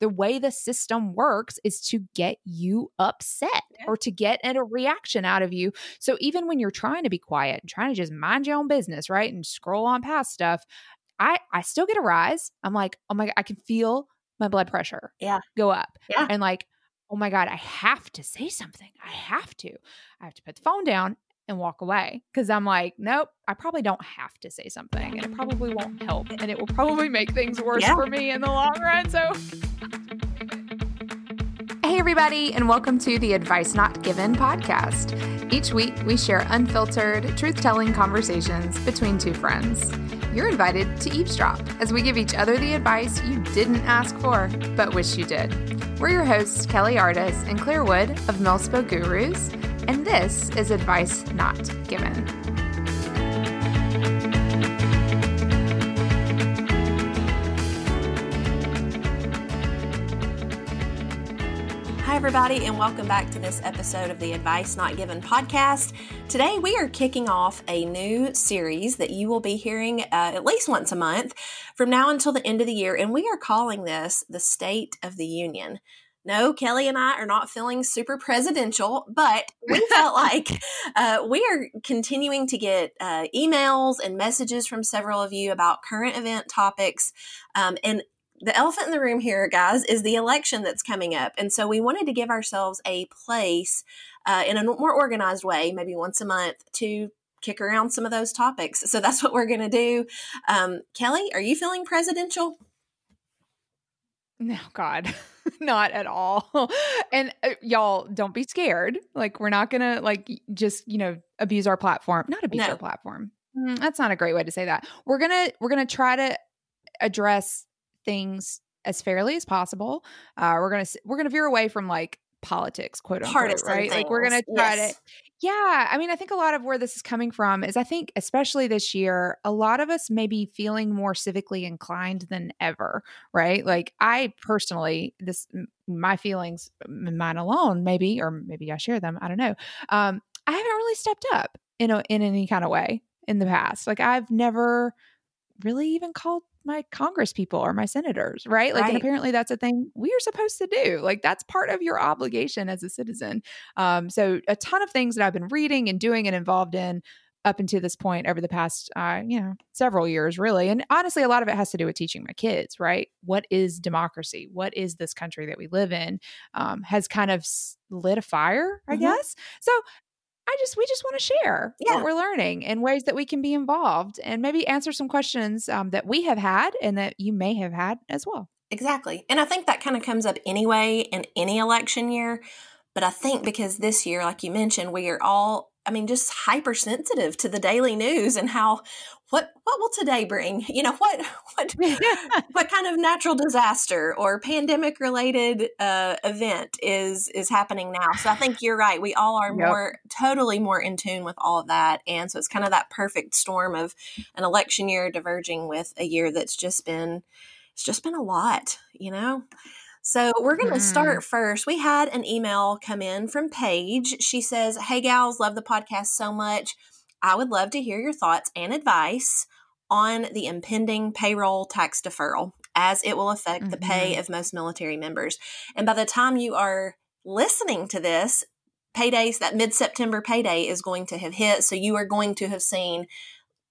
the way the system works is to get you upset or to get a reaction out of you. So even when you're trying to be quiet and trying to just mind your own business, right? And scroll on past stuff, I I still get a rise. I'm like, oh my god, I can feel my blood pressure yeah go up. Yeah. And like, oh my God, I have to say something. I have to. I have to put the phone down and walk away because I'm like, nope, I probably don't have to say something and it probably won't help and it will probably make things worse yeah. for me in the long run. So, everybody, and welcome to the Advice Not Given podcast. Each week, we share unfiltered, truth telling conversations between two friends. You're invited to eavesdrop as we give each other the advice you didn't ask for, but wish you did. We're your hosts, Kelly Artis and Claire Wood of MilSpo Gurus and this is Advice Not Given. Everybody, and welcome back to this episode of the Advice Not Given podcast. Today, we are kicking off a new series that you will be hearing uh, at least once a month from now until the end of the year, and we are calling this the State of the Union. No, Kelly and I are not feeling super presidential, but we felt like uh, we are continuing to get uh, emails and messages from several of you about current event topics. Um, and the elephant in the room here, guys, is the election that's coming up. And so we wanted to give ourselves a place uh, in a more organized way, maybe once a month, to kick around some of those topics. So that's what we're going to do. Um, Kelly, are you feeling presidential? No, God, not at all. And uh, y'all, don't be scared. Like, we're not going to, like, just, you know, abuse our platform. Not abuse no. our platform. Mm, that's not a great way to say that. We're going to, we're going to try to address things as fairly as possible. Uh, we're going to, we're to veer away from like politics, quote unquote, right? Things. Like we're gonna try yes. to yeah, I mean, I think a lot of where this is coming from is I think, especially this year, a lot of us may be feeling more civically inclined than ever, right? Like, I personally, this, my feelings, mine alone, maybe, or maybe I share them, I don't know. Um, I haven't really stepped up in a, in any kind of way in the past. Like, I've never really even called my congress people or my senators right? Like right. and apparently that's a thing we are supposed to do. Like that's part of your obligation as a citizen. Um so a ton of things that i've been reading and doing and involved in up until this point over the past uh you know several years really. And honestly a lot of it has to do with teaching my kids right? What is democracy? What is this country that we live in um has kind of lit a fire i mm-hmm. guess. So I just we just want to share yeah. what we're learning and ways that we can be involved and maybe answer some questions um, that we have had and that you may have had as well. Exactly. And I think that kind of comes up anyway in any election year. But I think because this year, like you mentioned, we are all I mean, just hypersensitive to the daily news and how what what will today bring? You know, what what what kind of natural disaster or pandemic related uh, event is is happening now? So I think you're right. We all are yep. more totally more in tune with all of that, and so it's kind of that perfect storm of an election year diverging with a year that's just been it's just been a lot, you know. So we're going to mm. start first. We had an email come in from Paige. She says, Hey, gals, love the podcast so much. I would love to hear your thoughts and advice on the impending payroll tax deferral as it will affect mm-hmm. the pay mm-hmm. of most military members. And by the time you are listening to this, paydays, that mid September payday is going to have hit. So you are going to have seen,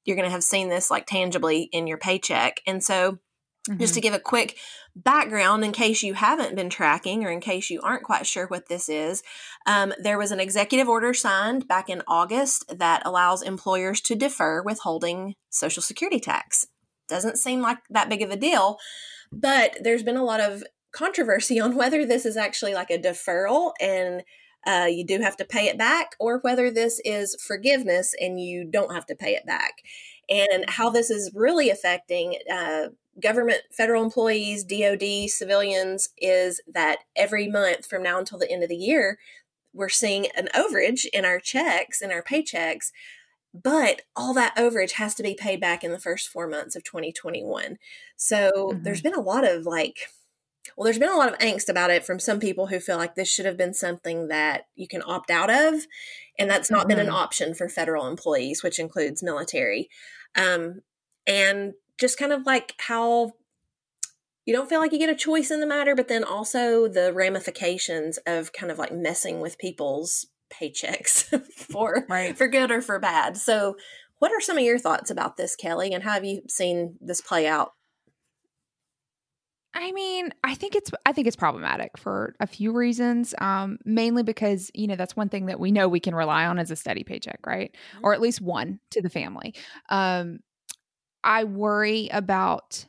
you're going to have seen this like tangibly in your paycheck. And so Mm-hmm. Just to mm-hmm. give a quick background in case you haven't been tracking or in case you aren't quite sure what this is, um, there was an executive order signed back in August that allows employers to defer withholding Social Security tax. Doesn't seem like that big of a deal, but there's been a lot of controversy on whether this is actually like a deferral and uh, you do have to pay it back, or whether this is forgiveness and you don't have to pay it back. And how this is really affecting uh, government, federal employees, DOD, civilians is that every month from now until the end of the year, we're seeing an overage in our checks, in our paychecks. But all that overage has to be paid back in the first four months of 2021. So mm-hmm. there's been a lot of like, well, there's been a lot of angst about it from some people who feel like this should have been something that you can opt out of. And that's not mm-hmm. been an mm-hmm. option for federal employees, which includes military. Um, and just kind of like how you don't feel like you get a choice in the matter, but then also the ramifications of kind of like messing with people's paychecks for right. for good or for bad. So, what are some of your thoughts about this, Kelly, and how have you seen this play out? I mean, I think it's I think it's problematic for a few reasons. Um, mainly because you know that's one thing that we know we can rely on as a steady paycheck, right? Mm-hmm. Or at least one to the family. Um, I worry about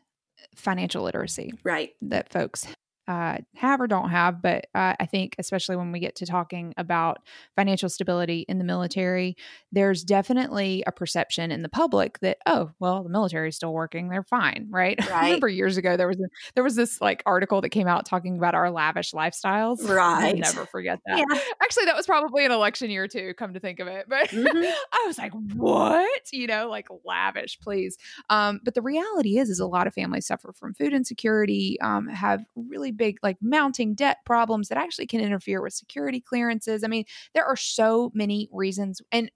financial literacy, right? That folks uh, have or don't have. But uh, I think, especially when we get to talking about financial stability in the military, there's definitely a perception in the public that oh, well, the military is still working; they're fine, right? right. I remember years ago there was a, there was this like article that came out talking about our lavish lifestyles. Right, I'll never forget that. Yeah. Actually, that was probably an election year too. Come to think of it, but mm-hmm. I was like, what? You know, like lavish, please. Um, but the reality is, is a lot of families suffer from food insecurity, um, have really big like mounting debt problems that actually can interfere with security clearances. I mean, there are so many reasons and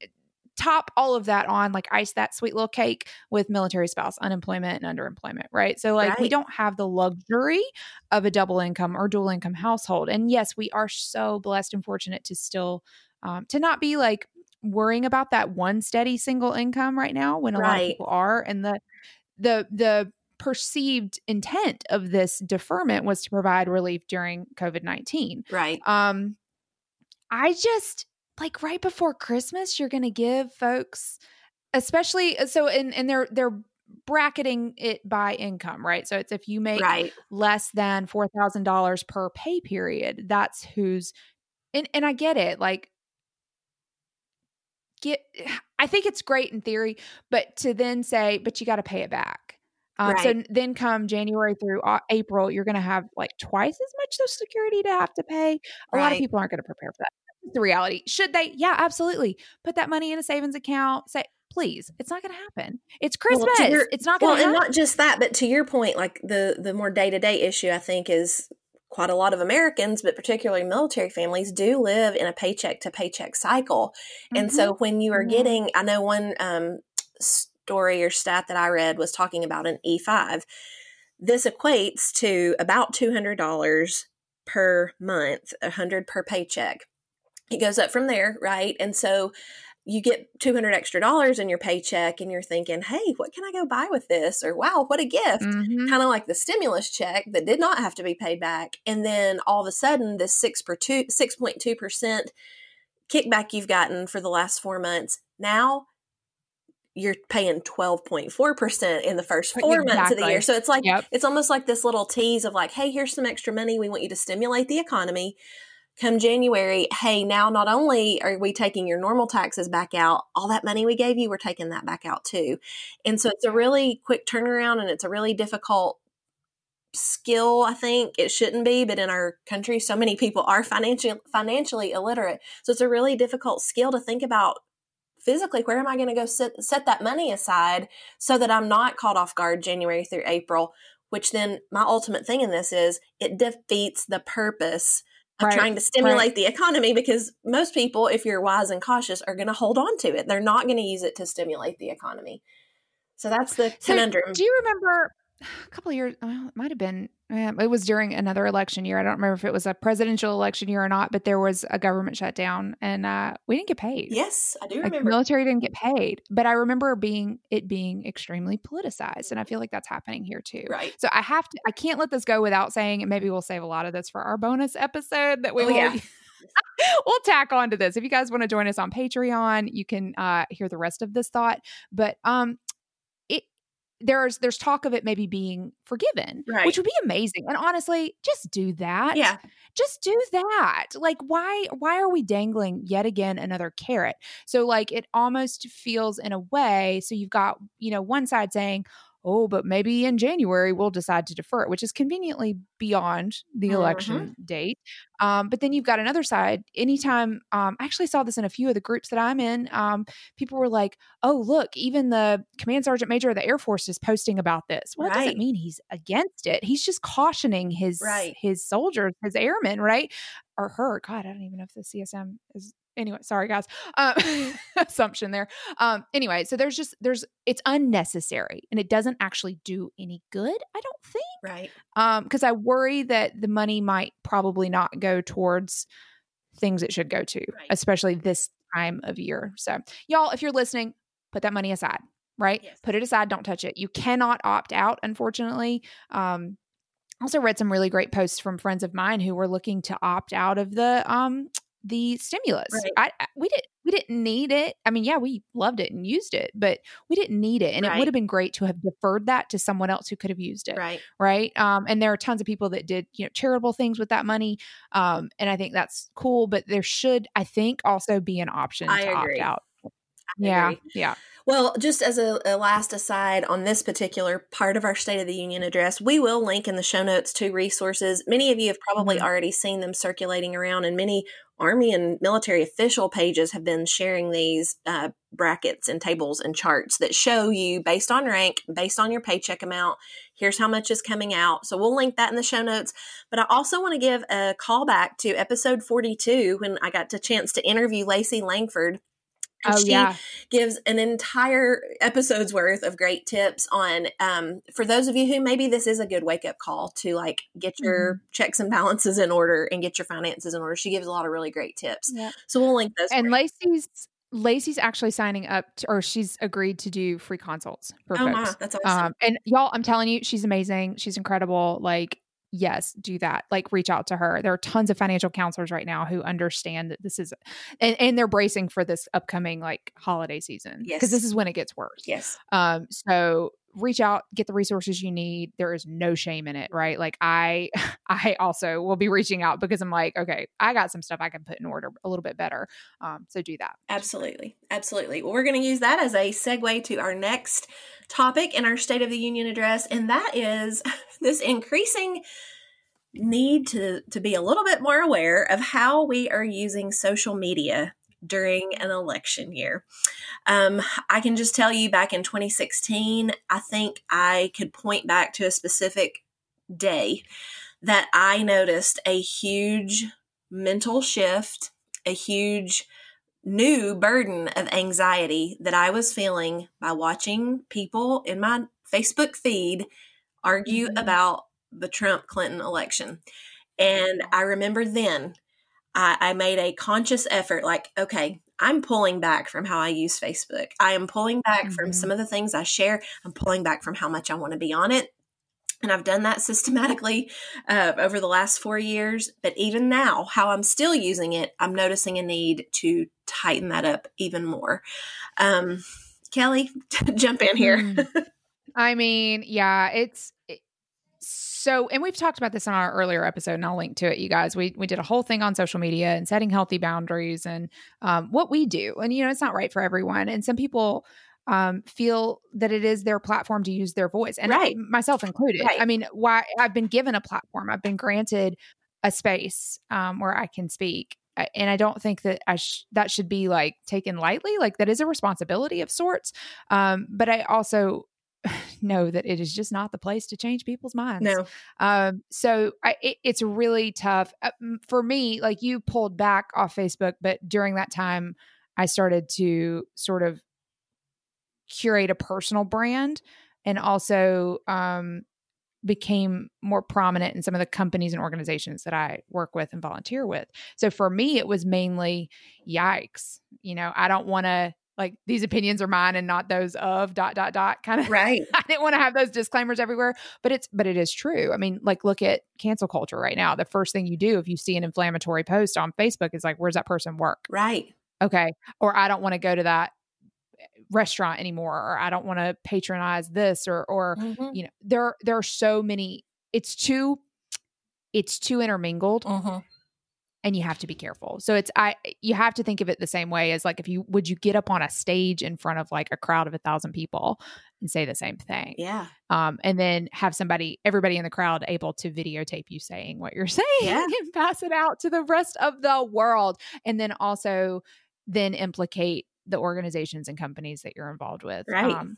top all of that on like ice that sweet little cake with military spouse unemployment and underemployment right so like right. we don't have the luxury of a double income or dual income household and yes we are so blessed and fortunate to still um, to not be like worrying about that one steady single income right now when a right. lot of people are and the the the perceived intent of this deferment was to provide relief during COVID 19. Right. Um, I just like right before Christmas, you're going to give folks, especially uh, so, and, and they're, they're, bracketing it by income, right? So it's if you make right. less than $4,000 per pay period, that's who's and and I get it. Like get I think it's great in theory, but to then say but you got to pay it back. Um, right. So then come January through April, you're going to have like twice as much Social Security to have to pay. A right. lot of people aren't going to prepare for that. That's the reality. Should they? Yeah, absolutely. Put that money in a savings account. Say, please. It's not going to happen. It's Christmas. Well, your, it's not going to well, happen. and not just that, but to your point, like the the more day to day issue, I think is quite a lot of Americans, but particularly military families, do live in a paycheck to paycheck cycle. Mm-hmm. And so when you are mm-hmm. getting, I know one um, story or stat that I read was talking about an E5. This equates to about $200 per month, 100 per paycheck. It goes up from there, right? And so you get 200 extra dollars in your paycheck and you're thinking, hey, what can I go buy with this? Or wow, what a gift. Mm-hmm. Kind of like the stimulus check that did not have to be paid back. And then all of a sudden, this 6 per two, 6.2% kickback you've gotten for the last four months now you're paying 12.4% in the first four exactly. months of the year. So it's like, yep. it's almost like this little tease of like, hey, here's some extra money. We want you to stimulate the economy. Come January, hey, now not only are we taking your normal taxes back out, all that money we gave you, we're taking that back out too. And so it's a really quick turnaround and it's a really difficult skill i think it shouldn't be but in our country so many people are financially financially illiterate so it's a really difficult skill to think about physically where am i going to go sit, set that money aside so that i'm not caught off guard january through april which then my ultimate thing in this is it defeats the purpose of right, trying to stimulate right. the economy because most people if you're wise and cautious are going to hold on to it. They're not going to use it to stimulate the economy. So that's the so conundrum. do you remember a couple of years well, it might have been it was during another election year. I don't remember if it was a presidential election year or not but there was a government shutdown and uh, we didn't get paid. Yes i do remember. like, military didn't get paid but i remember being it being extremely politicized and i feel like that's happening here too. Right. So i have to i can't let this go without saying and maybe we'll save a lot of this for our bonus episode that we oh, will yeah. we'll tack on to this. If you guys want to join us on patreon you can uh, hear the rest of this thought. But um there's there's talk of it maybe being forgiven, right. which would be amazing. And honestly, just do that. Yeah. Just do that. Like why why are we dangling yet again another carrot? So like it almost feels in a way so you've got, you know, one side saying, oh, but maybe in January we'll decide to defer it, which is conveniently beyond the mm-hmm. election date. Um, but then you've got another side. Anytime, um, I actually saw this in a few of the groups that I'm in. Um, people were like, "Oh, look, even the command sergeant major of the Air Force is posting about this." Well, right. doesn't mean he's against it. He's just cautioning his right. his soldiers, his airmen, right, or her. God, I don't even know if the CSM is anyway, sorry guys. Um, assumption there. Um, anyway, so there's just there's it's unnecessary and it doesn't actually do any good. I don't think. Right. Um, because I worry that the money might probably not go towards things it should go to, Right. especially this time of year. So, y'all, if you're listening, put that money aside. Right. Yes. Put it aside. Don't touch it. You cannot opt out, unfortunately. Um, also read some really great posts from friends of mine who were looking to opt out of the um the stimulus. Right. I, I we didn't we didn't need it. I mean, yeah, we loved it and used it, but we didn't need it. And it would have been great to have deferred that to someone else who could have used it. Right. Right. Um, and there are tons of people that did, you know, charitable things with that money. Um, and I think that's cool, but there should, I think, also be an option I to agree. opt out. I Yeah. agree. Yeah. Well, just as a, a last aside on this particular part of our State of the Union address, we will link in the show notes to resources. Many of you have probably Mhm. already seen them circulating around, and many Army and military official pages have been sharing these uh, brackets and tables and charts that show you based on rank, based on your paycheck amount. Here's how much is coming out. So we'll link that in the show notes. But I also want to give a callback to episode 42 when I got the chance to interview Lacey Langford. And Oh, she yeah. gives an entire episode's worth of great tips on um, for those of you who maybe this is a good wake up call to like get your Mm-hmm. checks and balances in order and get your finances in order. She gives a lot of really great tips. Yeah. So we'll link those. And. Lacey's Lacey's actually signing up to, or she's agreed to do free consults for oh folks. wow, that's awesome. Um, and y'all, I'm telling you, she's amazing. She's incredible. Like, yes, do that. Like, reach out to her. There are tons of financial counselors right now who understand that this is, and, and they're bracing for this upcoming like holiday season Yes. because this is when it gets worse. yes. Um, so reach out, get the resources you need. There is no shame in it, right? Like I, I also will be reaching out because I'm like, okay, I got some stuff I can put in order a little bit better. Um, so do that. Absolutely. Absolutely. Well, we're going to use that as a segue to our next topic in our State of the Union address, and that is this increasing need to, to be a little bit more aware of how we are using social media during an election year. Um, I can just tell you back in 2016, I think I could point back to a specific day that I noticed a huge mental shift, a huge new burden of anxiety that I was feeling by watching people in my Facebook feed argue Mhm. about the Trump Clinton election. And I remember then I, I made a conscious effort like, okay, I'm pulling back from how I use Facebook. I am pulling back from Mhm. some of the things I share. I'm pulling back from how much I want to be on it. And I've done that systematically uh, over the last four years. But even now, how I'm still using it, I'm noticing a need to tighten that up even more. Um, Kelly, jump in here. Mm. I mean, yeah, it's it- so, and we've talked about this in our earlier episode, and I'll link to it, you guys. We we did a whole thing on social media and setting healthy boundaries and um, what we do, and you know, it's not right for everyone, and some people um, feel that it is their platform to use their voice, and Right. myself included. Right. I mean, why I've been given a platform, I've been granted a space um, where I can speak. And I don't think that I sh- that should be like taken lightly. Like that is a responsibility of sorts. Um, but I also know that it is just not the place to change people's minds. No, Um, so I, it, it's really tough uh, for me. Like you pulled back off Facebook, but during that time, I started to sort of curate a personal brand and also um, became more prominent in some of the companies and organizations that I work with and volunteer with. So for me, it was mainly yikes. You know, I don't want to like these opinions are mine and not those of dot dot dot kind of right. I didn't want to have those disclaimers everywhere, but it's but it is true. I mean, like look at cancel culture right now. The first thing you do if you see an inflammatory post on Facebook is like, where's that person work? Right. Okay. Or I don't want to go to that restaurant anymore, or I don't want to patronize this, or or Mhm. you know, there there are so many it's too it's too intermingled Mhm. and you have to be careful. So it's I you have to think of it the same way as like if you would you get up on a stage in front of like a crowd of a thousand people and say the same thing. Yeah. Um, and then have somebody, everybody in the crowd able to videotape you saying what you're saying Yeah. and pass it out to the rest of the world. And then also then implicate the organizations and companies that you're involved with. Right. Um,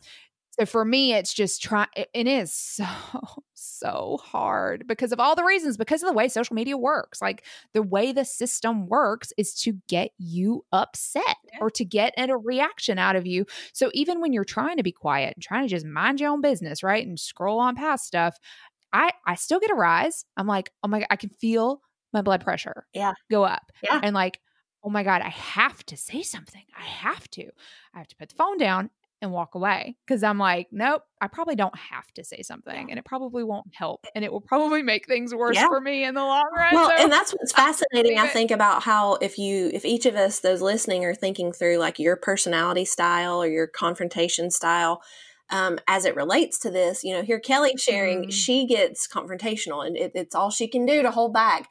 So for me, it's just try. It, is so so hard because of all the reasons, because of the way social media works. Like the way the system works is to get you upset yeah. or to get a reaction out of you. So even when you're trying to be quiet and trying to just mind your own business, right, and scroll on past stuff, I I still get a rise. I'm like, oh my, God, I can feel my blood pressure yeah go up yeah and like oh my god i have to say something i have to i have to put the phone down and walk away because I'm like, nope, I probably don't have to say something and it probably won't help and it will probably make things worse yeah. for me in the long run. Well, so and that's what's fascinating, I, I think, about how if you, if each of us, those listening, are thinking through like your personality style or your confrontation style. Um, as it relates to this, you know, here Kelly sharing, mm. she gets confrontational and it, it's all she can do to hold back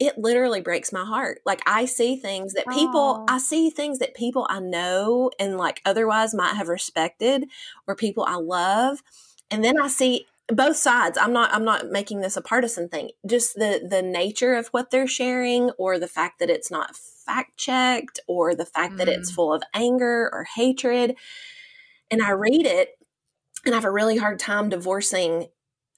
it literally breaks my heart. Like I see things that people, Aww. I see things that people I know and like otherwise might have respected or people I love. And then I see both sides. I'm not, I'm not making this a partisan thing. Just the, the nature of what they're sharing or the fact that it's not fact checked or the fact mm. that it's mm. full of anger or hatred. And I read it and I have a really hard time divorcing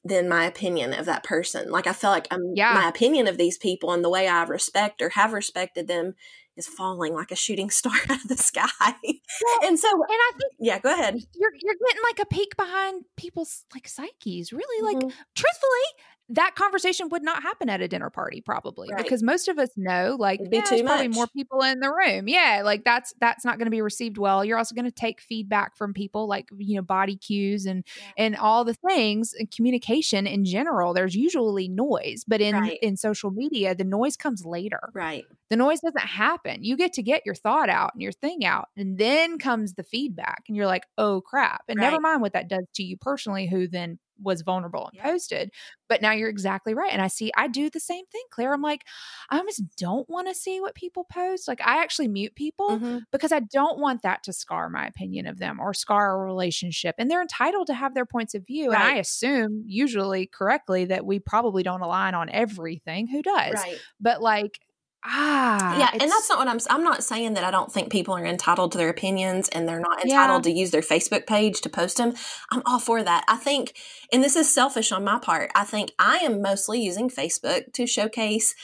than my opinion of that person. Like I feel like I'm, yeah. my opinion of these people and the way I respect or have respected them is falling like a shooting star out of the sky. Well, and so, and I think, yeah, go ahead. You're you're getting like a peek behind people's like psyches. Really, like mm-hmm. truthfully, that conversation would not happen at a dinner party probably right. because most of us know like It'd be yeah, too probably more people in the room yeah like that's that's not going to be received well you're also going to take feedback from people like you know body cues and yeah. and all the things and communication in general there's usually noise but in right. in social media the noise comes later right the noise doesn't happen you get to get your thought out and your thing out and then comes the feedback and you're like oh crap and right. never mind what that does to you personally who then was vulnerable and yeah. posted. But now you're exactly right. And I see, I do the same thing, Claire. I'm like, I almost don't want to see what people post. Like, I actually mute people mm-hmm. because I don't want that to scar my opinion of them or scar a relationship. And they're entitled to have their points of view. Right. And I assume, usually correctly, that we probably don't align on everything. Who does? Right. But like, Ah, yeah, and that's not what I'm. I'm not saying that I don't think people are entitled to their opinions and they're not entitled yeah. to use their Facebook page to post them. I'm all for that. I think, and this is selfish on my part. I think I am mostly using Facebook to showcase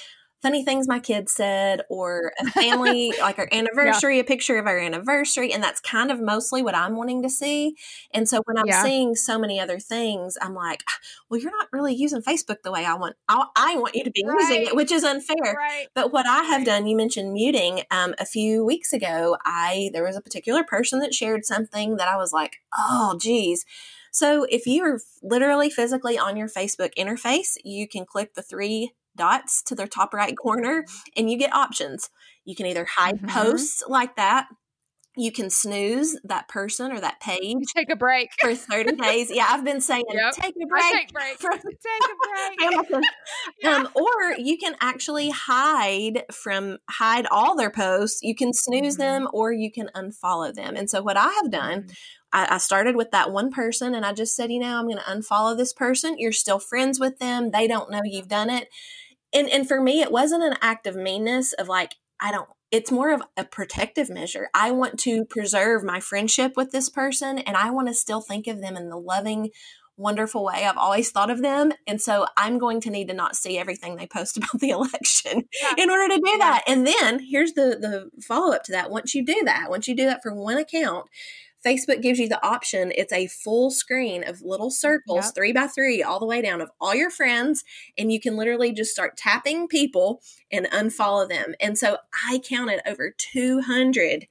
funny things my kids said or a family like our anniversary yeah. a picture of our anniversary and that's kind of mostly what i'm wanting to see and so when i'm yeah. seeing so many other things i'm like well you're not really using facebook the way i want i, I want you to be right. using it which is unfair right. but what i have right. done you mentioned muting um, a few weeks ago i there was a particular person that shared something that i was like oh geez so if you are literally physically on your Facebook interface, you can click the three dots to their top right corner and you get options. You can either hide mm-hmm. posts like that. You can snooze that person or that page. Take a break for 30 days. Yeah, I've been saying yep. take a break. take, a break. From, take a break. um, or you can actually hide from hide all their posts. You can snooze mm-hmm. them or you can unfollow them. And so what I have done mm-hmm. I, I started with that one person and I just said, you know, I'm going to unfollow this person. You're still friends with them. They don't know you've done it and and for me it wasn't an act of meanness of like i don't it's more of a protective measure i want to preserve my friendship with this person and i want to still think of them in the loving wonderful way i've always thought of them and so i'm going to need to not see everything they post about the election yeah. in order to do yeah. that and then here's the the follow up to that once you do that once you do that for one account Facebook gives you the option. It's a full screen of little circles, yep. three by three, all the way down of all your friends. And you can literally just start tapping people and unfollow them. And so I counted over 200,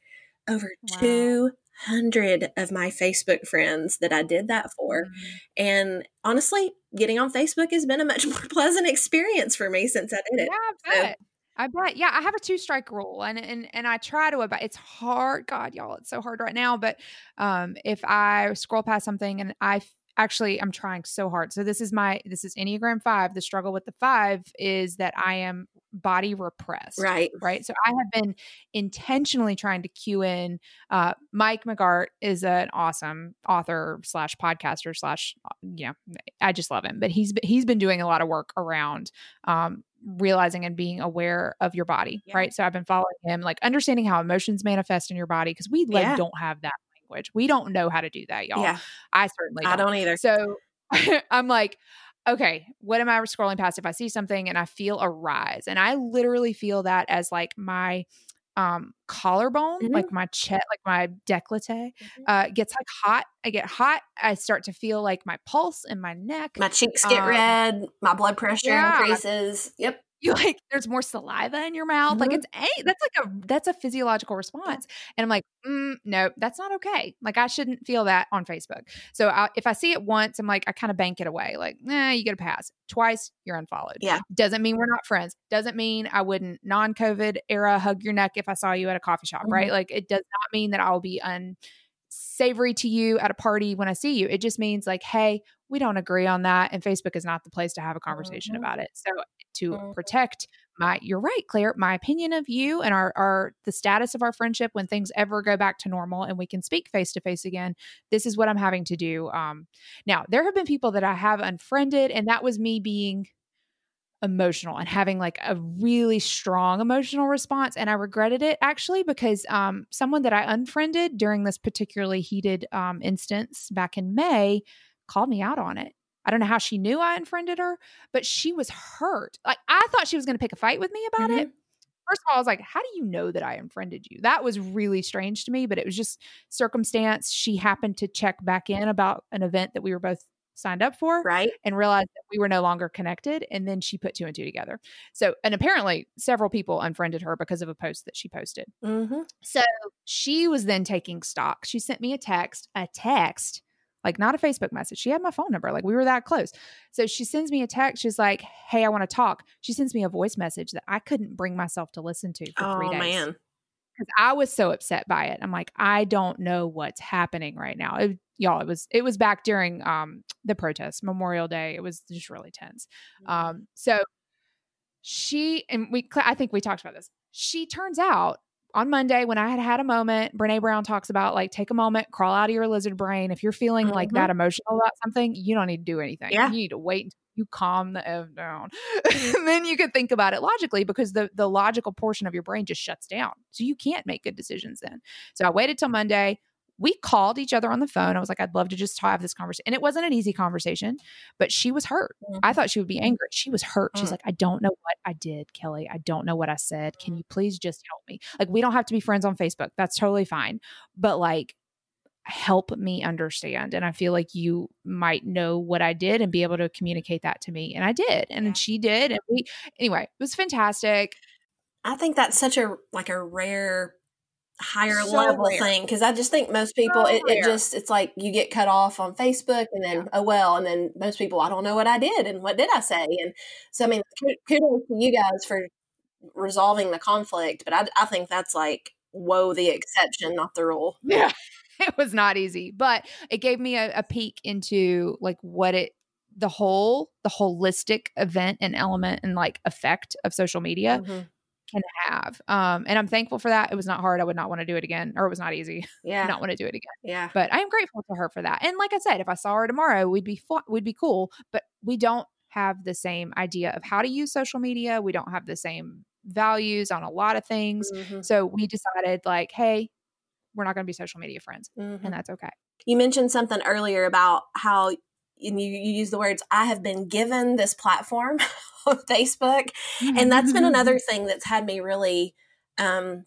over wow. 200 of my Facebook friends that I did that for. Mm-hmm. And honestly, getting on Facebook has been a much more pleasant experience for me since I did it. Yeah, I I bet. Yeah, I have a two strike rule and and and I try to about it's hard. God, y'all, it's so hard right now. But um if I scroll past something and I actually I'm trying so hard. So this is my this is Enneagram five. The struggle with the five is that I am body repressed. Right. Right. So I have been intentionally trying to cue in. Uh, Mike McHargue is an awesome author slash podcaster slash, uh, you know, I just love him. But he's he's been doing a lot of work around um, realizing and being aware of your body. Yeah. Right. So I've been following him, like understanding how emotions manifest in your body because we like yeah. don't have that language. We don't know how to do that, y'all. Yeah. I certainly don't. I don't either. So I'm like, okay, what am I scrolling past if I see something and I feel a rise? And I literally feel that as like my um collarbone Mhm. like my chest like my décolleté Mhm. uh gets like hot i get hot i start to feel like my pulse in my neck My cheeks get Um, red. My blood pressure yeah. increases. Yep. You like there's more saliva in your mouth like Mhm. it's a that's like a that's a physiological response. And i'm like mm, no that's not okay. Like i shouldn't feel that on facebook. So I, if i see it once i'm like i kind of bank it away like nah you get a pass. Twice you're unfollowed. Yeah. doesn't mean we're not friends. Doesn't mean i wouldn't non-covid era hug your neck if i saw you at a coffee shop Mhm. right like it does not mean that i'll be unsavory to you at a party when i see you. It just means like hey we don't agree on that and facebook is not the place to have a conversation Mhm. about it so to Mhm. protect my you're right claire my opinion of you and our our the status of our friendship when things ever go back to normal and we can speak face to face again this is what i'm having to do um now there have been people that i have unfriended and that was me being emotional and having like a really strong emotional response and i regretted it actually because um someone that i unfriended during this particularly heated um instance back in may called me out on it I don't know how she knew I unfriended her, but she was hurt. Like I thought she was going to pick a fight with me about it. First of all, I was like, "How do you know that I unfriended you?" That was really strange to me, but it was just circumstance. She happened to check back in about an event that we were both signed up for Right. and realized that we were no longer connected and then she put two and two together. So, and apparently several people unfriended her because of a post that she posted. Mm-hmm. So she was then taking stock. She sent me a text, a text, like not a Facebook message. She had my phone number. Like we were that close. So she sends me a text. She's like, Hey, I want to talk. She sends me a voice message that I couldn't bring myself to listen to for three Oh days. man. Because I was so upset by it. I'm like, I don't know what's happening right now. It, y'all, it was it was back during um the protest, Memorial Day. It was just really tense. Um, so she and we, I think we talked about this. She turns out on Monday when I had had a moment, Brene Brown talks about like take a moment, crawl out of your lizard brain. If you're feeling like Mhm. that emotional about something, you don't need to do anything. Yeah. You need to wait until you calm the F down. and then you can think about it logically because the, the logical portion of your brain just shuts down. So you can't make good decisions then. So I waited till Monday. We called each other on the phone. I was like, I'd love to just have this conversation. And it wasn't an easy conversation, but she was hurt. Mm-hmm. I thought she would be mm-hmm. angry. She was hurt. She's Mm. like, I don't know what I did, Kelly. I don't know what I said. Can mm-hmm. you please just help me? Like, we don't have to be friends on Facebook. That's totally fine. But like, help me understand. And I feel like you might know what I did and be able to communicate that to me. And I did. And Yeah. she did. And we, anyway, it was fantastic. I think that's such a like a rare higher So level rare. thing because I just think most people So it, it just it's like you get cut off on Facebook and then oh well and then most people I don't know what I did and what did I say and so I mean kudos to you guys for resolving the conflict but I, I think that's like whoa the exception not the rule Yeah. it was not easy, but it gave me a, a peek into like what it, the whole, the holistic event and element and like effect of social media Mhm. Can have. Um, and I'm thankful for that. It was not hard. I would not want to do it again, or it was not easy. yeah not want to do it again. yeah But I am grateful to her for that. And like I said, if I saw her tomorrow, we'd be we'd be cool. But we don't have the same idea of how to use social media. We don't have the same values on a lot of things. Mhm. So we decided like, hey, we're not going to be social media friends, Mhm. and that's okay. You mentioned something earlier about how and you, you use the words I have been given this platform on Facebook. And that's been another thing that's had me really um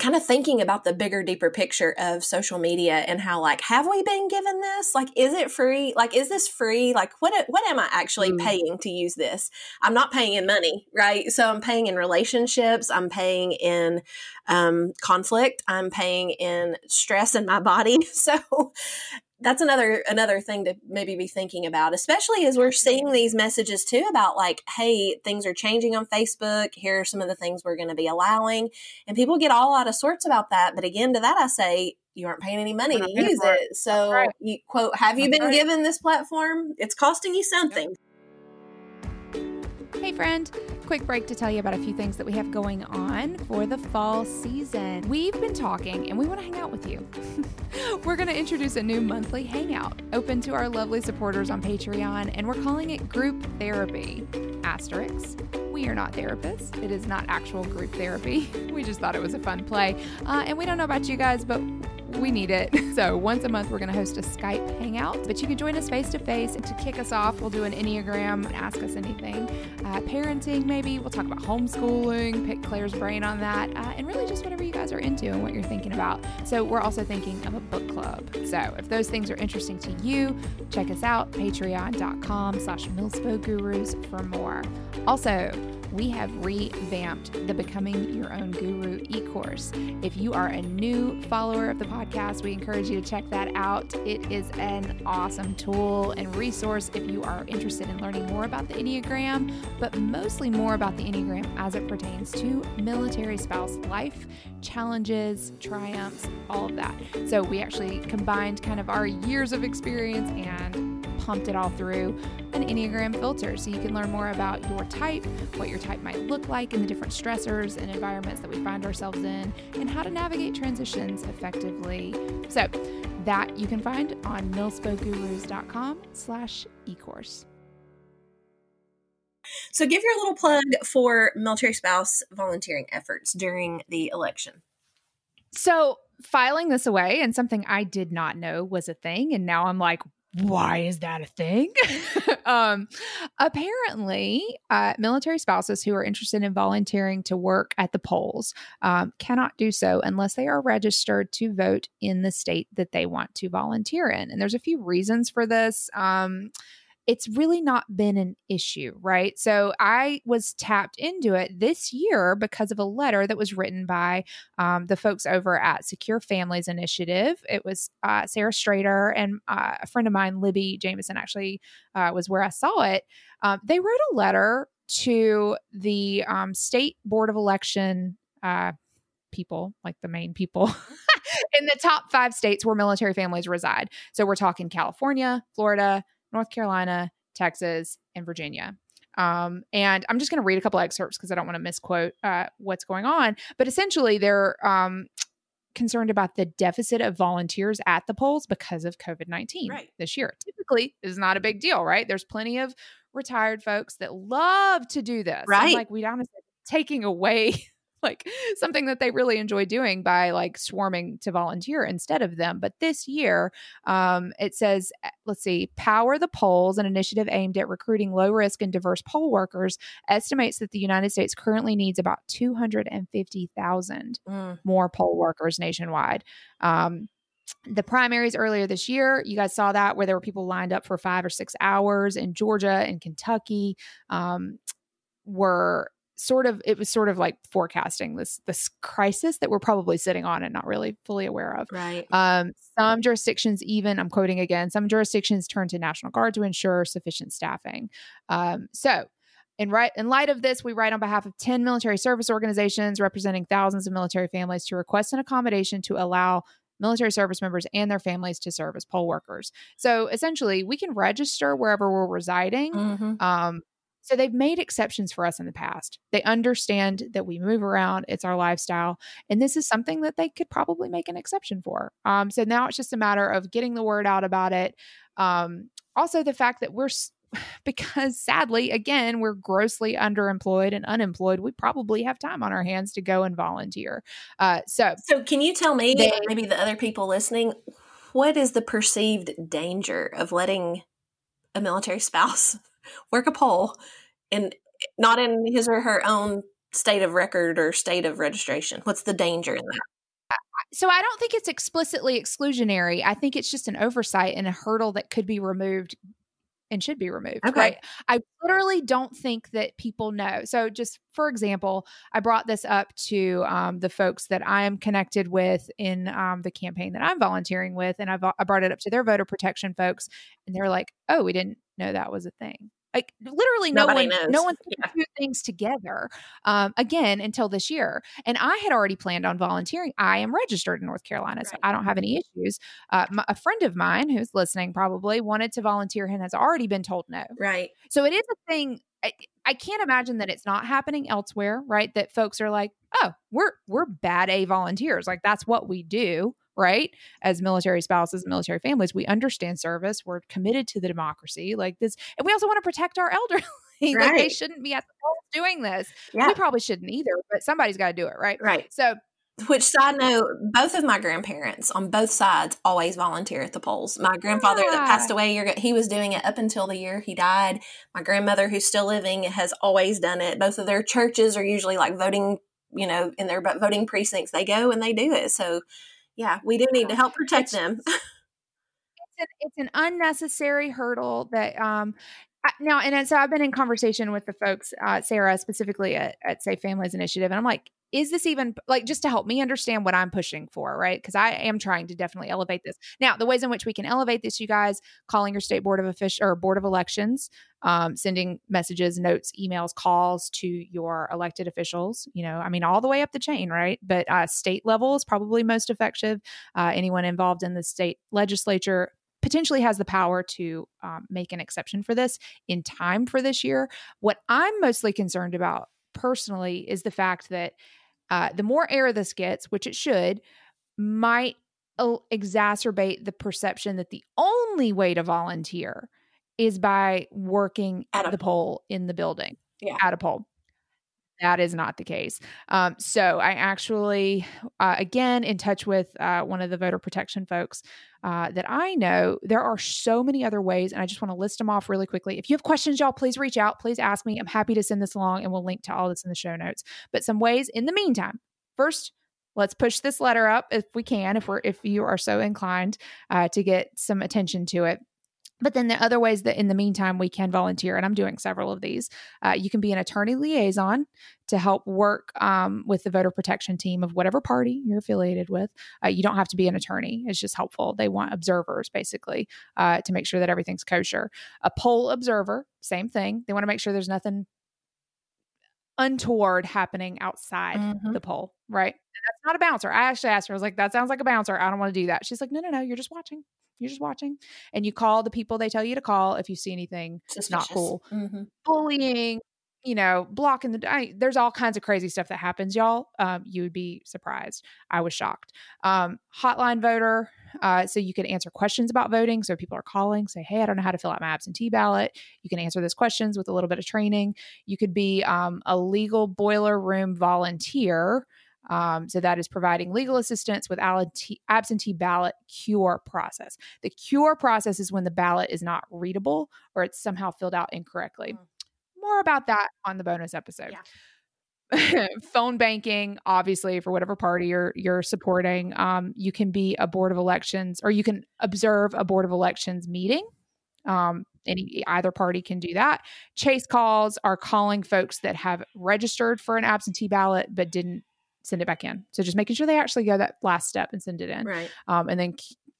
kind of thinking about the bigger deeper picture of social media and how like have we been given this? Like is it free? Like is this free? Like what what am i actually Mm. paying to use this? I'm not paying in money right? So i'm paying in relationships i'm paying in um, conflict i'm paying in stress in my body. So that's another another thing to maybe be thinking about especially as we're seeing these messages too about like hey things are changing on facebook. Here are some of the things we're going to be allowing. And people get all out of sorts about that. But again to that i say you aren't paying any money to use for it. so right. you quote have you That's been right. given this platform? It's costing you something Hey, friend. Quick break to tell you about a few things that we have going on for the fall season. We've been talking and we want to hang out with you. we're going to introduce a new monthly hangout open to our lovely supporters on Patreon, and we're calling it Group Therapy. Asterisk. We are not therapists. It is not actual group therapy. We just thought it was a fun play. Uh, and we don't know about you guys, but We need it. So once a month, we're going to host a Skype hangout, but you can join us face to face. To kick us off, we'll do an Enneagram and ask us anything. Uh, parenting, maybe. We'll talk about homeschooling, pick Claire's brain on that, uh, and really just whatever you guys are into and what you're thinking about. So we're also thinking of a book club. So if those things are interesting to you, check us out, patreon.com slash Gurus for more. Also, we have revamped the Becoming Your Own Guru e course. If you are a new follower of the podcast, we encourage you to check that out. It is an awesome tool and resource if you are interested in learning more about the Enneagram, but mostly more about the Enneagram as it pertains to military spouse life, challenges, triumphs, all of that. So we actually combined kind of our years of experience and pumped it all through an Enneagram filter so you can learn more about your type, what your type might look like in the different stressors and environments that we find ourselves in, and how to navigate transitions effectively. So that you can find on milspogurus.com slash ecourse. So give your little plug for military spouse volunteering efforts during the election. So filing this away and something I did not know was a thing. And now I'm like, why is that a thing? um, apparently, uh, military spouses who are interested in volunteering to work at the polls um, cannot do so unless they are registered to vote in the state that they want to volunteer in. And there's a few reasons for this. Um, it's really not been an issue, right? So I was tapped into it this year because of a letter that was written by um, the folks over at Secure Families Initiative. It was uh, Sarah Streyder and uh, a friend of mine, Libby Jameson, actually uh, was where I saw it. Um, they wrote a letter to the um, state board of election uh, people, like the main people in the top five states where military families reside. So we're talking California, Florida, North Carolina, Texas, and Virginia. Um, and I'm just going to read a couple excerpts because I don't want to misquote uh, what's going on. But essentially, they're um, concerned about the deficit of volunteers at the polls because of COVID 19 right. this year. Typically, is not a big deal, right? There's plenty of retired folks that love to do this. Right. And like, we don't taking away like something that they really enjoy doing by like swarming to volunteer instead of them. But this year, um, it says, eh, let's see, Power the Polls, an initiative aimed at recruiting low risk and diverse poll workers, estimates that the United States currently needs about 250,000 mm. more poll workers nationwide. Um, the primaries earlier this year, you guys saw that where there were people lined up for five or six hours in Georgia and Kentucky. Um, were sort of it was sort of like forecasting this this crisis that we're probably sitting on and not really fully aware of. Right. Um, some jurisdictions even I'm quoting again. Some jurisdictions turn to National Guard to ensure sufficient staffing. Um, so. In, right, in light of this, we write on behalf of 10 military service organizations representing thousands of military families to request an accommodation to allow military service members and their families to serve as poll workers. So essentially, we can register wherever we're residing. Mm-hmm. Um, so they've made exceptions for us in the past. They understand that we move around, it's our lifestyle, and this is something that they could probably make an exception for. Um, so now it's just a matter of getting the word out about it. Um, also, the fact that we're because sadly, again, we're grossly underemployed and unemployed. We probably have time on our hands to go and volunteer. Uh, so, so can you tell me, they, maybe the other people listening, what is the perceived danger of letting a military spouse work a poll and not in his or her own state of record or state of registration? What's the danger in that? So I don't think it's explicitly exclusionary. I think it's just an oversight and a hurdle that could be removed and should be removed. Okay. Right. I literally don't think that people know. So, just for example, I brought this up to um, the folks that I am connected with in um, the campaign that I'm volunteering with, and I've, I brought it up to their voter protection folks, and they're like, "Oh, we didn't know that was a thing." like literally no Nobody one knows. no one put yeah. two things together um, again until this year and i had already planned on volunteering. I am registered in north carolina so i don't have any issues. Uh, my, a friend of mine who's listening probably wanted to volunteer and has already been told no. Right. So it is a thing I, I can't imagine that it's not happening elsewhere right? That folks are like oh we're we're bad a volunteers. Like that's what we do right? As military spouses, military families, we understand service. We're committed to the democracy like this. And we also want to protect our elderly. Right. like they shouldn't be at the polls doing this. Yeah. We probably shouldn't either, but somebody's got to do it, right? Right. So which side note, both of my grandparents on both sides always volunteer at the polls. My grandfather yeah. that passed away, he was doing it up until the year he died. My grandmother, who's still living, has always done it. Both of their churches are usually like voting, you know, in their voting precincts. They go and they do it. So, yeah, we do need to help protect them. it's, an, it's an unnecessary hurdle that um, now and so i've been in conversation with the folks uh, sarah specifically at, at safe families initiative and i'm like is this even like just to help me understand what I'm pushing for, right? Because I am trying to definitely elevate this. Now, the ways in which we can elevate this, you guys, calling your state board of official or board of elections, um, sending messages, notes, emails, calls to your elected officials. You know, I mean, all the way up the chain, right? But uh, state level is probably most effective. Uh, anyone involved in the state legislature potentially has the power to um, make an exception for this in time for this year. What I'm mostly concerned about personally is the fact that uh, the more air this gets, which it should, might exacerbate the perception that the only way to volunteer is by working at the poll in the building yeah. at a poll. That is not the case. Um, so I actually, uh, again, in touch with uh, one of the voter protection folks uh, that I know. There are so many other ways, and I just want to list them off really quickly. If you have questions, y'all, please reach out. Please ask me. I'm happy to send this along, and we'll link to all this in the show notes. But some ways in the meantime. First, let's push this letter up if we can, if we're if you are so inclined uh, to get some attention to it. But then the other ways that in the meantime we can volunteer, and I'm doing several of these. Uh, you can be an attorney liaison to help work um, with the voter protection team of whatever party you're affiliated with. Uh, you don't have to be an attorney, it's just helpful. They want observers basically uh, to make sure that everything's kosher. A poll observer, same thing. They want to make sure there's nothing untoward happening outside mm-hmm. the poll, right? That's not a bouncer. I actually asked her, I was like, that sounds like a bouncer. I don't want to do that. She's like, no, no, no, you're just watching. You're just watching. And you call the people they tell you to call if you see anything Suspicious. not cool. Mm-hmm. Bullying, you know, blocking the. I, there's all kinds of crazy stuff that happens, y'all. Um, you would be surprised. I was shocked. Um, hotline voter. Uh, so you can answer questions about voting. So people are calling, say, "Hey, I don't know how to fill out my absentee ballot." You can answer those questions with a little bit of training. You could be um, a legal boiler room volunteer. Um, so that is providing legal assistance with absentee ballot cure process. The cure process is when the ballot is not readable or it's somehow filled out incorrectly. Mm. More about that on the bonus episode. Yeah. phone banking obviously for whatever party you're you're supporting um, you can be a board of elections or you can observe a board of elections meeting um, any either party can do that chase calls are calling folks that have registered for an absentee ballot but didn't send it back in. So just making sure they actually go that last step and send it in. Right. Um, and then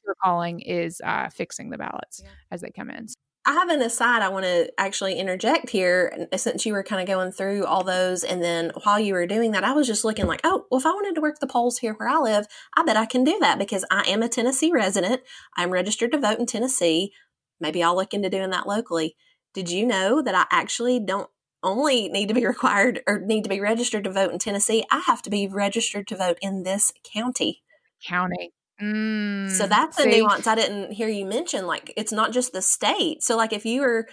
your calling is uh, fixing the ballots yeah. as they come in. I have an aside I want to actually interject here since you were kind of going through all those. And then while you were doing that, I was just looking like, oh, well, if I wanted to work the polls here where I live, I bet I can do that because I am a Tennessee resident. I'm registered to vote in Tennessee. Maybe I'll look into doing that locally. Did you know that I actually don't only need to be required or need to be registered to vote in Tennessee, I have to be registered to vote in this county. County. Mm, so that's the nuance I didn't hear you mention. Like, it's not just the state. So, like, if you were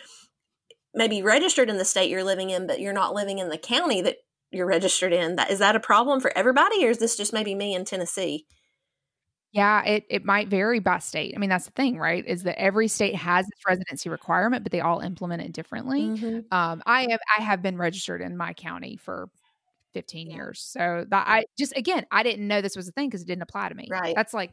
maybe registered in the state you're living in, but you're not living in the county that you're registered in, that is that a problem for everybody, or is this just maybe me in Tennessee? Yeah, it it might vary by state. I mean, that's the thing, right? Is that every state has its residency requirement, but they all implement it differently. Mm-hmm. Um, I have I have been registered in my county for 15 yeah. years. So that I just again, I didn't know this was a thing because it didn't apply to me. Right. That's like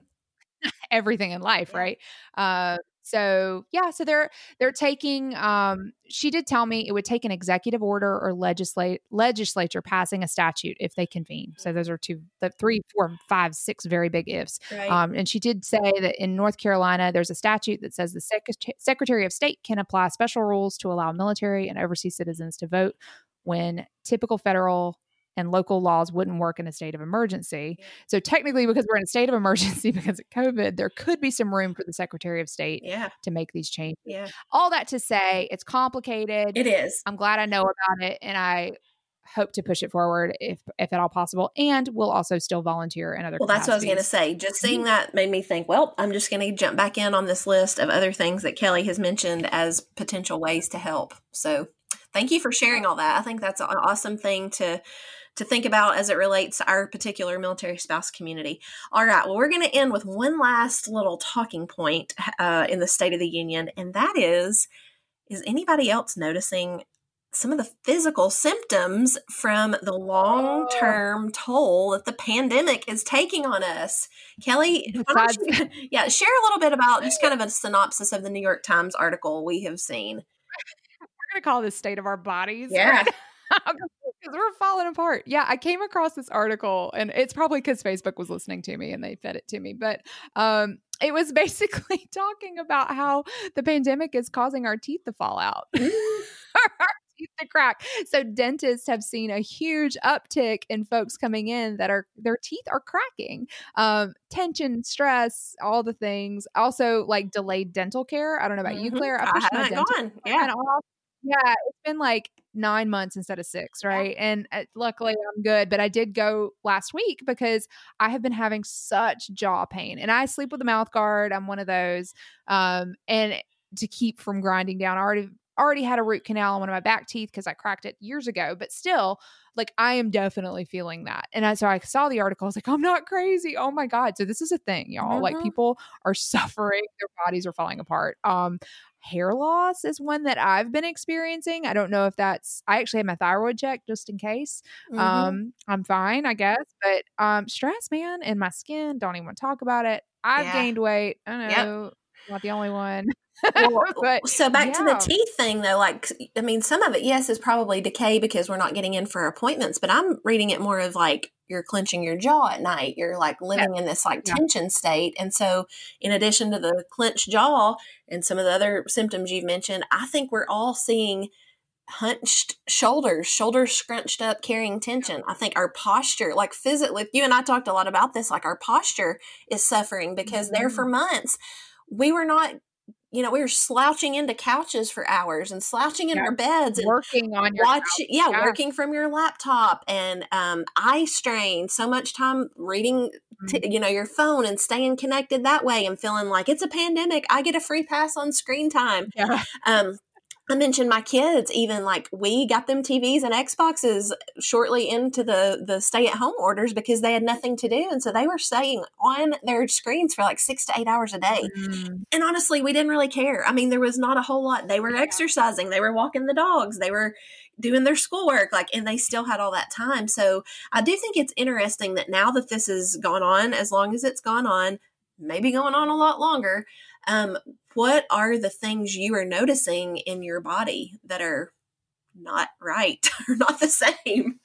everything in life, yeah. right? Uh, so yeah, so they're they're taking. Um, she did tell me it would take an executive order or legislate legislature passing a statute if they convene. So those are two, the three, four, five, six very big ifs. Right. Um, and she did say that in North Carolina, there's a statute that says the Sec- Secretary of State can apply special rules to allow military and overseas citizens to vote when typical federal and local laws wouldn't work in a state of emergency. So technically, because we're in a state of emergency because of COVID, there could be some room for the Secretary of State yeah. to make these changes. Yeah. All that to say, it's complicated. It is. I'm glad I know about it, and I hope to push it forward if if at all possible and we'll also still volunteer in other well that's what i was going to say just seeing mm-hmm. that made me think well i'm just going to jump back in on this list of other things that kelly has mentioned as potential ways to help so thank you for sharing all that i think that's an awesome thing to to think about as it relates to our particular military spouse community. All right, well, we're going to end with one last little talking point uh, in the State of the Union, and that is is anybody else noticing some of the physical symptoms from the long term oh. toll that the pandemic is taking on us. Kelly, you, yeah, share a little bit about just kind of a synopsis of the New York Times article we have seen. We're going to call this state of our bodies. Yeah. because we're falling apart. Yeah, I came across this article, and it's probably because Facebook was listening to me and they fed it to me. But um, it was basically talking about how the pandemic is causing our teeth to fall out. teeth to crack. So dentists have seen a huge uptick in folks coming in that are their teeth are cracking. Um, tension, stress, all the things. Also, like delayed dental care. I don't know about mm-hmm. you, Claire. I, I dental gone. Yeah. Yeah, it's been like nine months instead of six, right? And uh, luckily I'm good. But I did go last week because I have been having such jaw pain and I sleep with a mouth guard. I'm one of those. Um, and to keep from grinding down, I already already had a root canal on one of my back teeth because I cracked it years ago, but still, like I am definitely feeling that. And I, so I saw the article, I was like, I'm not crazy. Oh my God. So this is a thing, y'all. Mm-hmm. Like people are suffering, their bodies are falling apart. Um, hair loss is one that I've been experiencing. I don't know if that's I actually had my thyroid checked just in case. Mm-hmm. Um, I'm fine, I guess. But um stress, man, and my skin, don't even want to talk about it. I've yeah. gained weight. I know. Yep. Not the only one. well, but, so back yeah. to the teeth thing though like i mean some of it yes is probably decay because we're not getting in for appointments but i'm reading it more of like you're clenching your jaw at night you're like living yeah. in this like yeah. tension state and so in addition to the clenched jaw and some of the other symptoms you've mentioned i think we're all seeing hunched shoulders shoulders scrunched up carrying tension i think our posture like physically you and i talked a lot about this like our posture is suffering because mm-hmm. there for months we were not you know, we were slouching into couches for hours and slouching in yeah. our beds and working on your watching, yeah, yeah, working from your laptop and um, eye strain. So much time reading, t- mm-hmm. you know, your phone and staying connected that way and feeling like it's a pandemic. I get a free pass on screen time. Yeah. Um, I mentioned my kids, even like we got them TVs and Xboxes shortly into the the stay at home orders because they had nothing to do, and so they were staying on their screens for like six to eight hours a day. Mm. And honestly, we didn't really care. I mean, there was not a whole lot. They were exercising, they were walking the dogs, they were doing their schoolwork, like, and they still had all that time. So I do think it's interesting that now that this has gone on, as long as it's gone on, maybe going on a lot longer. Um, what are the things you are noticing in your body that are not right or not the same?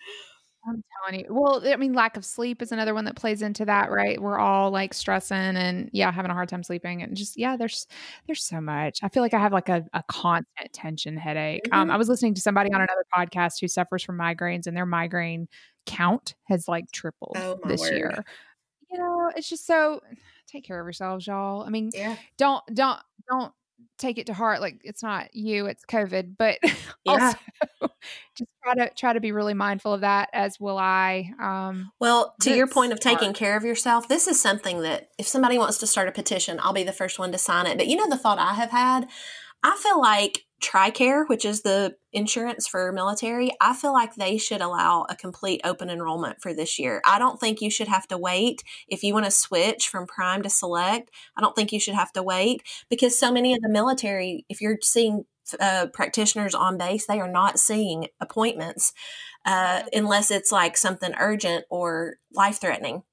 I'm telling you. Well, I mean, lack of sleep is another one that plays into that, right? We're all like stressing and yeah, having a hard time sleeping and just yeah, there's there's so much. I feel like I have like a, a constant tension headache. Um, mm-hmm. Um, I was listening to somebody on another podcast who suffers from migraines and their migraine count has like tripled oh, this word. year. Know, it's just so take care of yourselves, y'all. I mean, yeah. don't don't don't take it to heart like it's not you, it's COVID. But yeah. also just try to try to be really mindful of that as will I. Um well, to your point of taking hard. care of yourself, this is something that if somebody wants to start a petition, I'll be the first one to sign it. But you know the thought I have had? I feel like TRICARE, which is the insurance for military, I feel like they should allow a complete open enrollment for this year. I don't think you should have to wait if you want to switch from prime to select. I don't think you should have to wait because so many of the military, if you're seeing uh, practitioners on base, they are not seeing appointments uh, unless it's like something urgent or life threatening.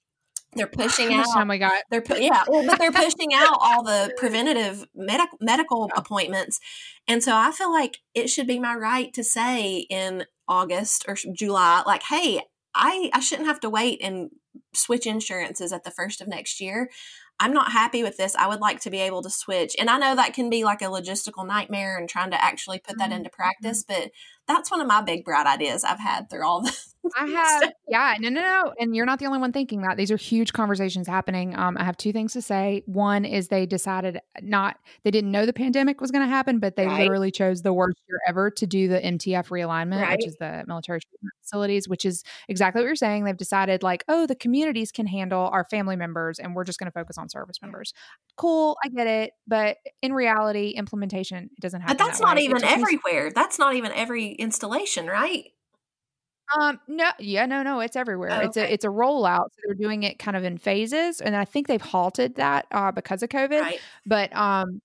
They're pushing out. time we got? They're pu- yeah, well, but they're pushing out all the preventative medical medical appointments, and so I feel like it should be my right to say in August or July, like, hey, I I shouldn't have to wait and switch insurances at the first of next year. I'm not happy with this. I would like to be able to switch. And I know that can be like a logistical nightmare and trying to actually put that mm-hmm. into practice, but that's one of my big bright ideas I've had through all the I have, yeah, no, no, no. And you're not the only one thinking that. These are huge conversations happening. Um, I have two things to say. One is they decided not, they didn't know the pandemic was going to happen, but they right. literally chose the worst year ever to do the MTF realignment, right. which is the military facilities, which is exactly what you're saying. They've decided, like, oh, the communities can handle our family members and we're just going to focus on service members. Cool, I get it. But in reality, implementation doesn't happen. But that's that not even everywhere. That's not even every installation, right? Um, no, yeah, no, no, it's everywhere. Oh, It's a it's a rollout. So they're doing it kind of in phases, and I think they've halted that uh, because of COVID. Right. But um,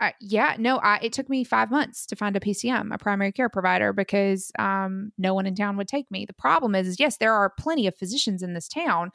I, yeah, no, I, it took me five months to find a PCM, a primary care provider, because um, no one in town would take me. The problem is, is, yes, there are plenty of physicians in this town,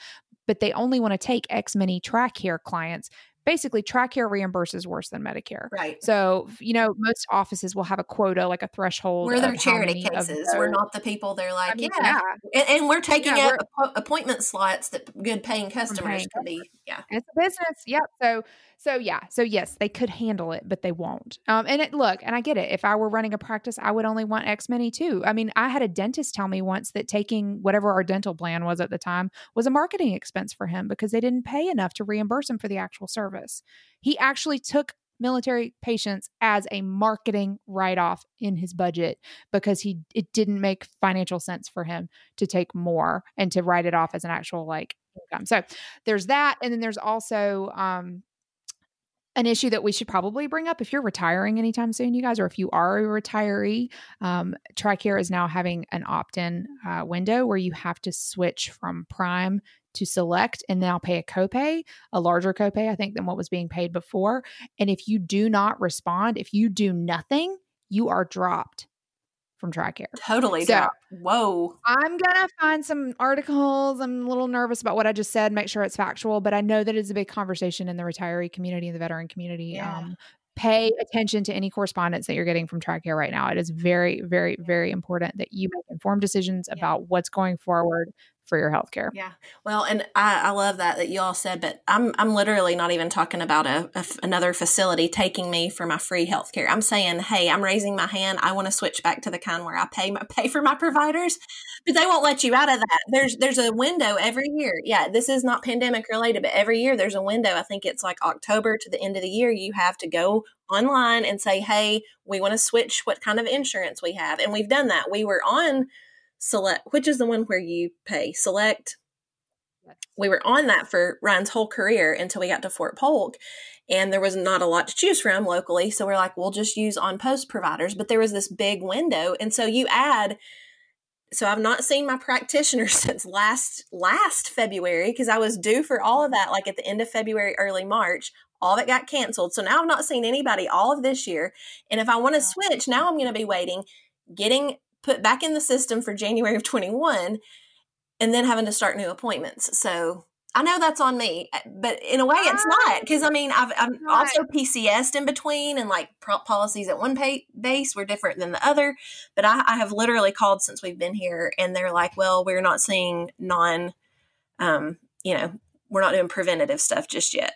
but they only want to take X many TRICARE clients. Basically, TRICARE reimburses worse than Medicare. Right. So, you know, most offices will have a quota, like a threshold. We're their charity cases. We're not the people they're like, I mean, yeah. yeah, And, and we're taking Yeah, up appo- appointment slots that good paying customers paying could be. Yeah. It's a business. Yep. So so yeah. So yes, they could handle it, but they won't. Um and it look, and I get it. If I were running a practice, I would only want X many too. I mean, I had a dentist tell me once that taking whatever our dental plan was at the time was a marketing expense for him because they didn't pay enough to reimburse him for the actual service. He actually took military patients as a marketing write-off in his budget because he it didn't make financial sense for him to take more and to write it off as an actual like income. So there's that and then there's also um an issue that we should probably bring up if you're retiring anytime soon, you guys, or if you are a retiree. Um, TRICARE is now having an opt in uh, window where you have to switch from Prime to Select and now pay a copay, a larger copay, I think, than what was being paid before. And if you do not respond, if you do nothing, you are dropped from TRICARE. Totally. So- drop. Whoa. I'm gonna find some articles. I'm a little nervous about what I just said. Make sure it's factual, but I know that it's a big conversation in the retiree community and the veteran community. Yeah. Um, pay attention to any correspondence that you're getting from TRICARE right now. It is very, very, very important that you make informed decisions Yeah. about what's going forward for your healthcare. Yeah. Well, and I, I love that that you all said, but I'm I'm literally not even talking about a, a f- another facility taking me for my free health care. I'm saying, hey, I'm raising my hand. I want to switch back to the kind where I pay my pay for my providers, but they won't let you out of that. There's there's a window every year. Yeah, this is not pandemic related, but every year there's a window. I think it's like October to the end of the year. You have to go online and say, hey, we want to switch what kind of insurance we have, and we've done that. We were on select which is the one where you pay select we were on that for Ryan's whole career until we got to Fort Polk. And there was not a lot to choose from locally. So we're like, we'll just use on post providers. But there was this big window. And so you add, so I've not seen my practitioner since last last February because I was due for all of that like at the end of February, early March. All that got canceled. So now I've not seen anybody all of this year. And if I want to switch, now I'm going to be waiting, getting put back in the system for January of 21 and then having to start new appointments. So I know that's on me, eh, but in a way, it's not because I mean I've I'm Right. also PCSed in between, and like pro- policies at one pay- base were different than the other. But I, I have literally called since we've been here, and they're like, "Well, we're not seeing non, um, you know, we're not doing preventative stuff just yet."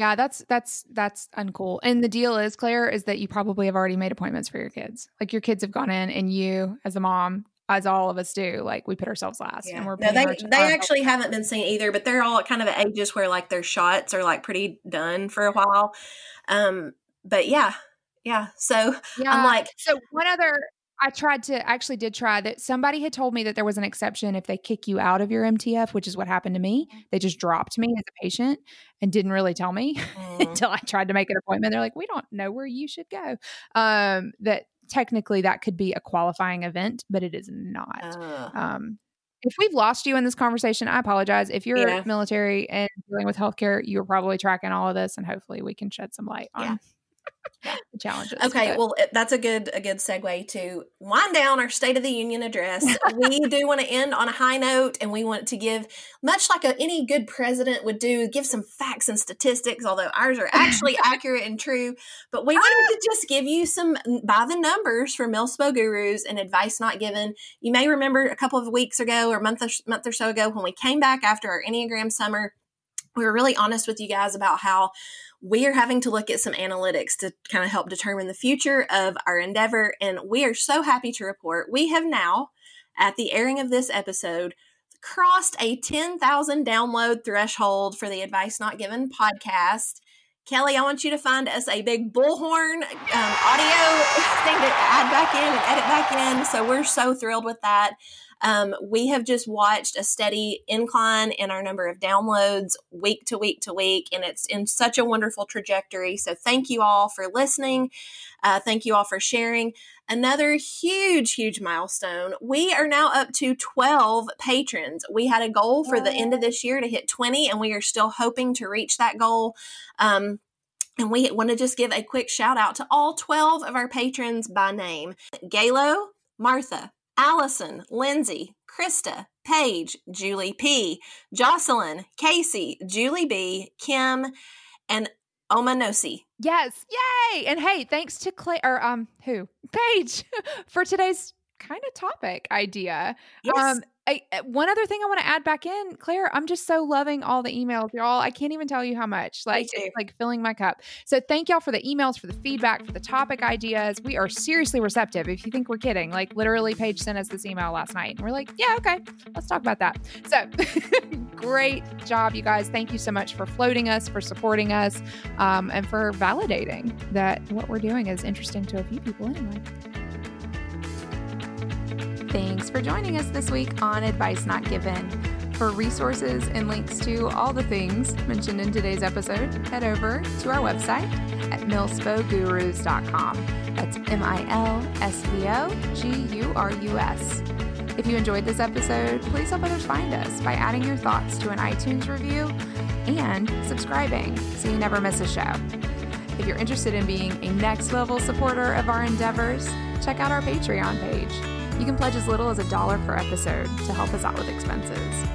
Yeah, that's that's that's uncool. And the deal is, Claire, is that you probably have already made appointments for your kids. Like your kids have gone in, and you, as a mom, as all of us do, like we put ourselves last, and we're no, they our- they our- actually haven't been seen either, but they're all kind of at ages where like their shots are like pretty done for a while. Um, but yeah, yeah. So Yeah. I'm like, So one other, I tried to actually did try that. Somebody had told me that there was an exception if they kick you out of your MTF, which is what happened to me. They just dropped me as a patient and didn't really tell me mm, until I tried to make an appointment. They're like, "We don't know where you should go." Um, that technically that could be a qualifying event, but it is not. uh, Um, if we've lost you in this conversation, I apologize. If you're Yeah. military and dealing with healthcare, you're probably tracking all of this, and hopefully we can shed some light on Yeah. Challenges. Okay, but- well, that's a good a good segue to wind down our State of the Union address. we do want to end on a high note, and we want to give, much like a, any good president would do, give some facts and statistics. Although ours are actually accurate and true, but we wanted to ah! just give you some by the numbers for MilSpo Gurus and advice not given. You may remember a couple of weeks ago or month or, month or so ago when we came back after our Enneagram summer. We were really honest with you guys about how we are having to look at some analytics to kind of help determine the future of our endeavor. And we are so happy to report we have now, at the airing of this episode, crossed a 10,000 download threshold for the Advice Not Given podcast. Kelly, I want you to find us a big bullhorn um, audio thing to add back in and edit back in. So we're so thrilled with that. Um, we have just watched a steady incline in our number of downloads week to week to week, and it's in such a wonderful trajectory. So, thank you all for listening. Uh, thank you all for sharing. Another huge, huge milestone. We are now up to 12 patrons. We had a goal for the end of this year to hit 20, and we are still hoping to reach that goal. Um, and we want to just give a quick shout out to all 12 of our patrons by name Galo, Martha, Allison, Lindsay, Krista, Paige, Julie P, Jocelyn, Casey, Julie B, Kim, and Omanosi. Yes, yay! And hey, thanks to Clay or um who Paige for today's kind of topic idea. Yes. Um, I, uh, one other thing I want to add back in, Claire, I'm just so loving all the emails, y'all. I can't even tell you how much. Like, it's like filling my cup. So, thank y'all for the emails, for the feedback, for the topic ideas. We are seriously receptive. If you think we're kidding, like, literally, Paige sent us this email last night, and we're like, yeah, okay, let's talk about that. So, great job, you guys. Thank you so much for floating us, for supporting us, um, and for validating that what we're doing is interesting to a few people anyway. Thanks for joining us this week on Advice Not Given. For resources and links to all the things mentioned in today's episode, head over to our website at milspogurus.com. That's M I L S P O G U R U S. If you enjoyed this episode, please help others find us by adding your thoughts to an iTunes review and subscribing so you never miss a show. If you're interested in being a next level supporter of our endeavors, check out our Patreon page. You can pledge as little as a dollar per episode to help us out with expenses.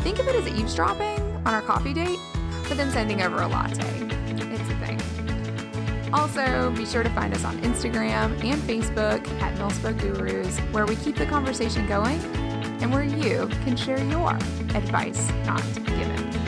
Think of it as eavesdropping on our coffee date, but then sending over a latte. It's a thing. Also, be sure to find us on Instagram and Facebook at MilSpo Gurus, where we keep the conversation going and where you can share your advice not given.